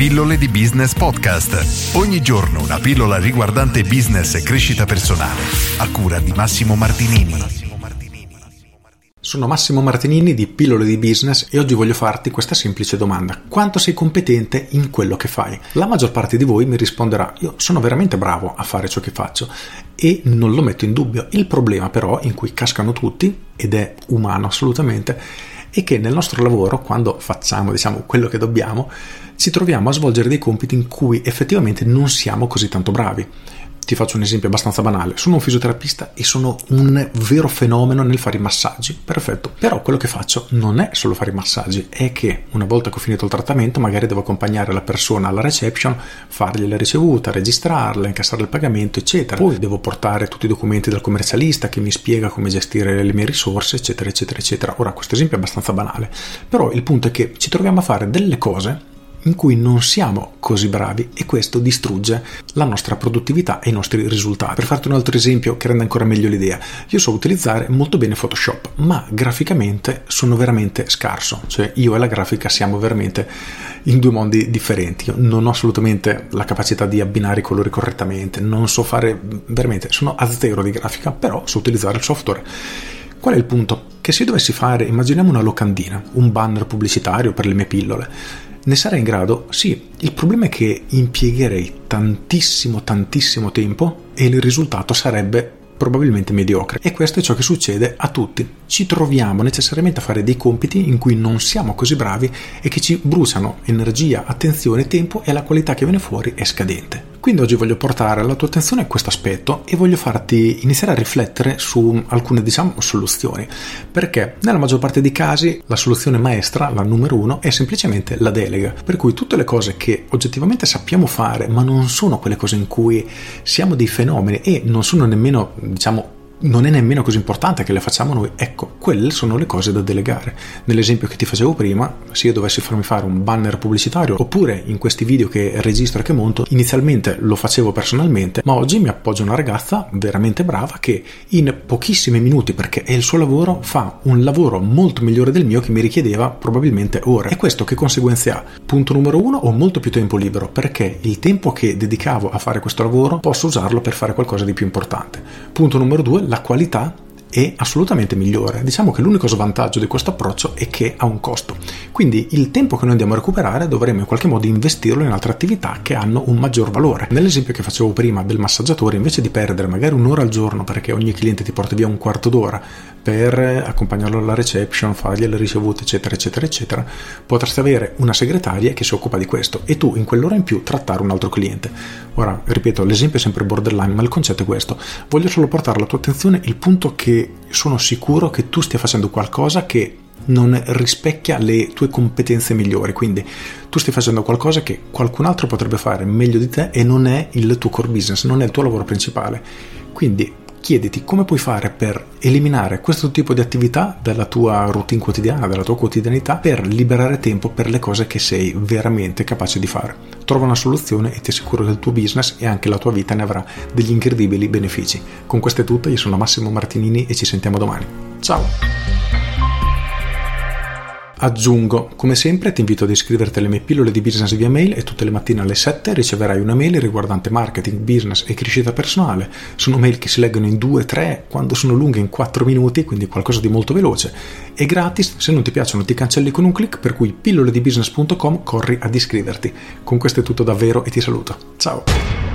Pillole di Business Podcast. Ogni giorno una pillola riguardante business e crescita personale. A cura di Massimo Martinini. Sono Massimo Martinini di Pillole di Business e oggi voglio farti questa semplice domanda. Quanto sei competente in quello che fai? La maggior parte di voi mi risponderà io sono veramente bravo a fare ciò che faccio e non lo metto in dubbio. Il problema però in cui cascano tutti, ed è umano assolutamente, è che nel nostro lavoro, quando facciamo diciamo quello che dobbiamo, ci troviamo a svolgere dei compiti in cui effettivamente non siamo così tanto bravi. Ti faccio un esempio abbastanza banale. Sono un fisioterapista e sono un vero fenomeno nel fare i massaggi. Perfetto. Però quello che faccio non è solo fare i massaggi, è che una volta che ho finito il trattamento magari devo accompagnare la persona alla reception, fargli la ricevuta, registrarla, incassare il pagamento, eccetera. Poi devo portare tutti i documenti dal commercialista che mi spiega come gestire le mie risorse, eccetera, eccetera, eccetera. Ora, questo esempio è abbastanza banale. Però il punto è che ci troviamo a fare delle cose in cui non siamo così bravi e questo distrugge la nostra produttività e i nostri risultati. Per farti un altro esempio che rende ancora meglio l'idea, io so utilizzare molto bene Photoshop, ma graficamente sono veramente scarso, cioè io e la grafica siamo veramente in due mondi differenti. Io non ho assolutamente la capacità di abbinare i colori correttamente, non so fare veramente, sono a zero di grafica, però so utilizzare il software. Qual è il punto? Che se dovessi fare, immaginiamo una locandina, un banner pubblicitario per le mie pillole, ne sarei in grado? Sì, il problema è che impiegherei tantissimo, tantissimo tempo e il risultato sarebbe probabilmente mediocre. E questo è ciò che succede a tutti. Ci troviamo necessariamente a fare dei compiti in cui non siamo così bravi e che ci bruciano energia, attenzione, tempo e la qualità che viene fuori è scadente. Quindi oggi voglio portare alla tua attenzione questo aspetto e voglio farti iniziare a riflettere su alcune, diciamo, soluzioni. Perché nella maggior parte dei casi la soluzione maestra, la numero uno, è semplicemente la delega. Per cui tutte le cose che oggettivamente sappiamo fare, ma non sono quelle cose in cui siamo dei fenomeni e non sono nemmeno, diciamo, non è nemmeno così importante che le facciamo noi. Ecco, quelle sono le cose da delegare. Nell'esempio che ti facevo prima, se io dovessi farmi fare un banner pubblicitario, oppure in questi video che registro e che monto, inizialmente lo facevo personalmente, ma oggi mi appoggio a una ragazza veramente brava che in pochissimi minuti, perché è il suo lavoro, fa un lavoro molto migliore del mio che mi richiedeva probabilmente ore. E questo che conseguenze ha? Punto numero uno, ho molto più tempo libero, perché il tempo che dedicavo a fare questo lavoro posso usarlo per fare qualcosa di più importante. Punto numero due, la qualità è assolutamente migliore. Diciamo che l'unico svantaggio di questo approccio è che ha un costo. Quindi il tempo che noi andiamo a recuperare dovremmo in qualche modo investirlo in altre attività che hanno un maggior valore. Nell'esempio che facevo prima del massaggiatore, invece di perdere magari un'ora al giorno perché ogni cliente ti porta via un quarto d'ora per accompagnarlo alla reception, fargli le ricevute, eccetera, eccetera, eccetera, potresti avere una segretaria che si occupa di questo e tu in quell'ora in più trattare un altro cliente. Ora, ripeto, l'esempio è sempre borderline, ma il concetto è questo. Voglio solo portare alla tua attenzione il punto che sono sicuro che tu stia facendo qualcosa che non rispecchia le tue competenze migliori, quindi tu stai facendo qualcosa che qualcun altro potrebbe fare meglio di te e non è il tuo core business, non è il tuo lavoro principale. Quindi chiediti come puoi fare per eliminare questo tipo di attività dalla tua routine quotidiana, dalla tua quotidianità, per liberare tempo per le cose che sei veramente capace di fare. Trova una soluzione e ti assicuro che il tuo business e anche la tua vita ne avrà degli incredibili benefici. Con questo è tutto, io sono Massimo Martinini e ci sentiamo domani. Ciao! Aggiungo, come sempre ti invito ad iscriverti alle mie pillole di business via mail e tutte le mattine alle 7 riceverai una mail riguardante marketing, business e crescita personale. Sono mail che si leggono in 2-3, quando sono lunghe in 4 minuti, quindi qualcosa di molto veloce. E gratis, se non ti piacciono ti cancelli con un clic, per cui pilloledibusiness.com corri ad iscriverti. Con questo è tutto davvero e ti saluto. Ciao!